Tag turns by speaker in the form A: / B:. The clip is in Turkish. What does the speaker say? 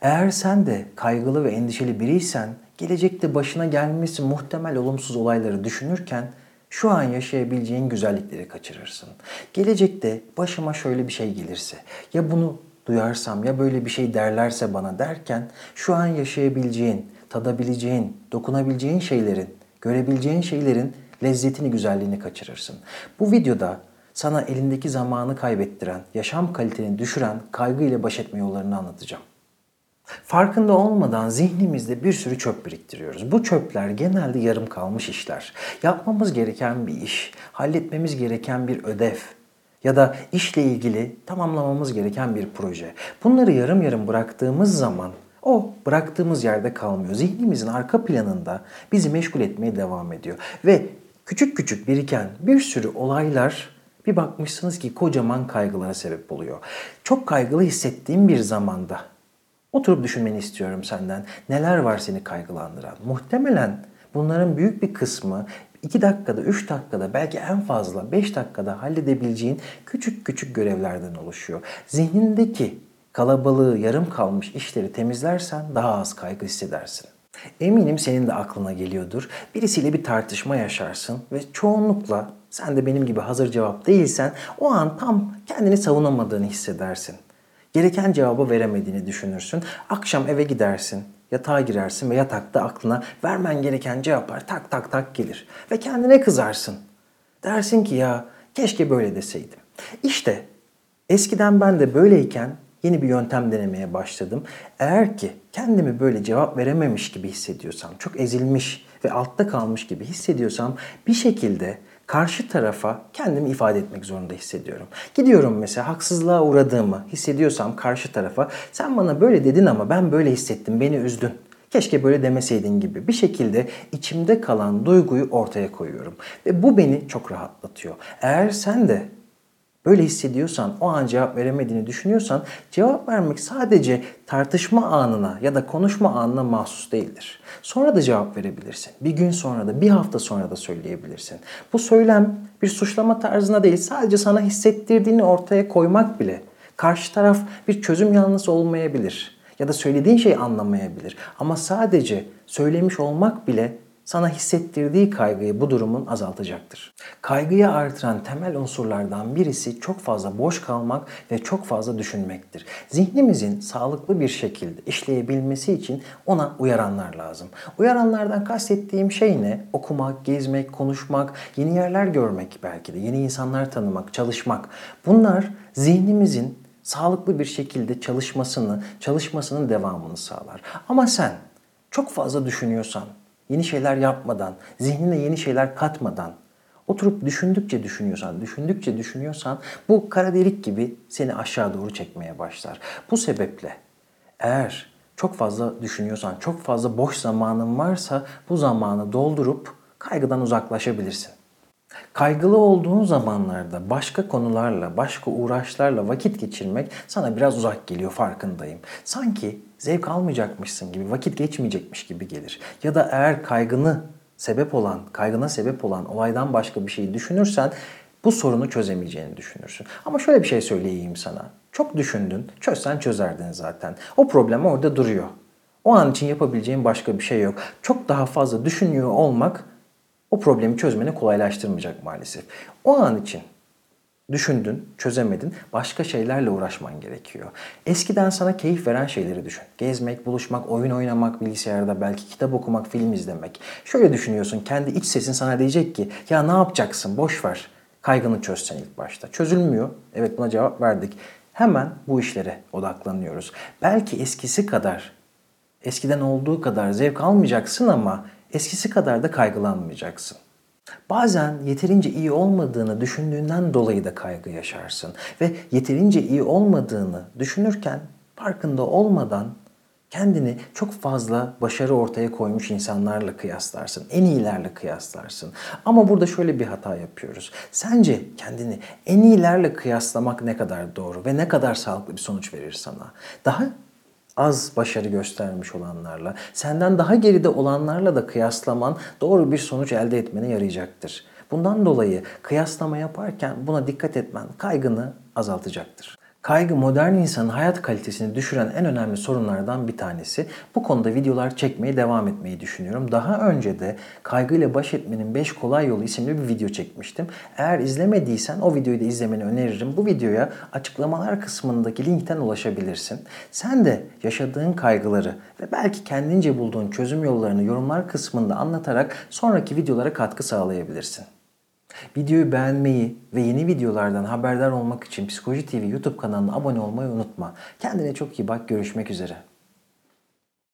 A: Eğer sen de kaygılı ve endişeli biriysen, gelecekte başına gelmesi muhtemel olumsuz olayları düşünürken şu an yaşayabileceğin güzellikleri kaçırırsın. Gelecekte başıma şöyle bir şey gelirse, ya bunu duyarsam ya böyle bir şey derlerse bana derken şu an yaşayabileceğin, tadabileceğin, dokunabileceğin şeylerin, görebileceğin şeylerin lezzetini, güzelliğini kaçırırsın. Bu videoda sana elindeki zamanı kaybettiren, yaşam kaliteni düşüren kaygı ile baş etme yollarını anlatacağım. Farkında olmadan zihnimizde bir sürü çöp biriktiriyoruz. Bu çöpler genelde yarım kalmış işler. Yapmamız gereken bir iş, halletmemiz gereken bir ödev ya da işle ilgili tamamlamamız gereken bir proje. Bunları yarım yarım bıraktığımız zaman o bıraktığımız yerde kalmıyor. Zihnimizin arka planında bizi meşgul etmeye devam ediyor. Ve küçük küçük biriken bir sürü olaylar bir bakmışsınız ki kocaman kaygılara sebep oluyor. Çok kaygılı hissettiğim bir zamanda oturup düşünmeni istiyorum senden. Neler var seni kaygılandıran? Muhtemelen bunların büyük bir kısmı 2 dakikada, 3 dakikada, belki en fazla 5 dakikada halledebileceğin küçük küçük görevlerden oluşuyor. Zihnindeki kalabalığı, yarım kalmış işleri temizlersen daha az kaygı hissedersin. Eminim senin de aklına geliyordur. Birisiyle bir tartışma yaşarsın ve çoğunlukla sen de benim gibi hazır cevap değilsen o an tam kendini savunamadığını hissedersin. Gereken cevabı veremediğini düşünürsün. Akşam eve gidersin, yatağa girersin ve yatakta aklına vermen gereken cevaplar tak tak tak gelir. Ve kendine kızarsın. Dersin ki ya keşke böyle deseydim. İşte eskiden ben de böyleyken yeni bir yöntem denemeye başladım. Eğer ki kendimi böyle cevap verememiş gibi hissediyorsam, çok ezilmiş ve altta kalmış gibi hissediyorsam bir şekilde karşı tarafa kendimi ifade etmek zorunda hissediyorum. Gidiyorum mesela haksızlığa uğradığımı hissediyorsam karşı tarafa sen bana böyle dedin ama ben böyle hissettim, beni üzdün. Keşke böyle demeseydin gibi bir şekilde içimde kalan duyguyu ortaya koyuyorum. Ve bu beni çok rahatlatıyor. Eğer sen de böyle hissediyorsan, o an cevap veremediğini düşünüyorsan cevap vermek sadece tartışma anına ya da konuşma anına mahsus değildir. Sonra da cevap verebilirsin. Bir gün sonra da, bir hafta sonra da söyleyebilirsin. Bu söylem bir suçlama tarzına değil, sadece sana hissettirdiğini ortaya koymak bile. Karşı taraf bir çözüm yanlısı olmayabilir ya da söylediğin şeyi anlamayabilir. Ama sadece söylemiş olmak bile sana hissettirdiği kaygıyı bu durumun azaltacaktır. Kaygıyı artıran temel unsurlardan birisi çok fazla boş kalmak ve çok fazla düşünmektir. Zihnimizin sağlıklı bir şekilde işleyebilmesi için ona uyaranlar lazım. Uyaranlardan kastettiğim şey ne? Okumak, gezmek, konuşmak, yeni yerler görmek belki de, yeni insanlar tanımak, çalışmak. Bunlar zihnimizin sağlıklı bir şekilde çalışmasını, çalışmasının devamını sağlar. Ama sen çok fazla düşünüyorsan, yeni şeyler yapmadan, zihnine yeni şeyler katmadan oturup düşündükçe düşünüyorsan, düşündükçe düşünüyorsan bu kara delik gibi seni aşağı doğru çekmeye başlar. Bu sebeple eğer çok fazla düşünüyorsan, çok fazla boş zamanın varsa bu zamanı doldurup kaygıdan uzaklaşabilirsin. Kaygılı olduğun zamanlarda başka konularla, başka uğraşlarla vakit geçirmek sana biraz uzak geliyor farkındayım. Sanki zevk almayacakmışsın gibi, vakit geçmeyecekmiş gibi gelir. Ya da eğer kaygını sebep olan, kaygına sebep olan olaydan başka bir şeyi düşünürsen bu sorunu çözemeyeceğini düşünürsün. Ama şöyle bir şey söyleyeyim sana. Çok düşündün, çözsen çözerdin zaten. O problem orada duruyor. O an için yapabileceğin başka bir şey yok. Çok daha fazla düşünüyor olmak o problemi çözmeni kolaylaştırmayacak maalesef. O an için düşündün, çözemedin, başka şeylerle uğraşman gerekiyor. Eskiden sana keyif veren şeyleri düşün. Gezmek, buluşmak, oyun oynamak, bilgisayarda belki kitap okumak, film izlemek. Şöyle düşünüyorsun, kendi iç sesin sana diyecek ki ya ne yapacaksın, boş ver. Kaygını çözsen ilk başta. Çözülmüyor. Evet buna cevap verdik. Hemen bu işlere odaklanıyoruz. Belki eskisi kadar, eskiden olduğu kadar zevk almayacaksın ama eskisi kadar da kaygılanmayacaksın. Bazen yeterince iyi olmadığını düşündüğünden dolayı da kaygı yaşarsın ve yeterince iyi olmadığını düşünürken farkında olmadan kendini çok fazla başarı ortaya koymuş insanlarla kıyaslarsın. En iyilerle kıyaslarsın. Ama burada şöyle bir hata yapıyoruz. Sence kendini en iyilerle kıyaslamak ne kadar doğru ve ne kadar sağlıklı bir sonuç verir sana? Daha az başarı göstermiş olanlarla, senden daha geride olanlarla da kıyaslaman doğru bir sonuç elde etmene yarayacaktır. Bundan dolayı kıyaslama yaparken buna dikkat etmen kaygını azaltacaktır. Kaygı modern insanın hayat kalitesini düşüren en önemli sorunlardan bir tanesi. Bu konuda videolar çekmeye devam etmeyi düşünüyorum. Daha önce de kaygıyla baş etmenin 5 kolay yolu isimli bir video çekmiştim. Eğer izlemediysen o videoyu da izlemeni öneririm. Bu videoya açıklamalar kısmındaki linkten ulaşabilirsin. Sen de yaşadığın kaygıları ve belki kendince bulduğun çözüm yollarını yorumlar kısmında anlatarak sonraki videolara katkı sağlayabilirsin. Videoyu beğenmeyi ve yeni videolardan haberdar olmak için Psikoloji TV YouTube kanalına abone olmayı unutma. Kendine çok iyi bak. Görüşmek üzere.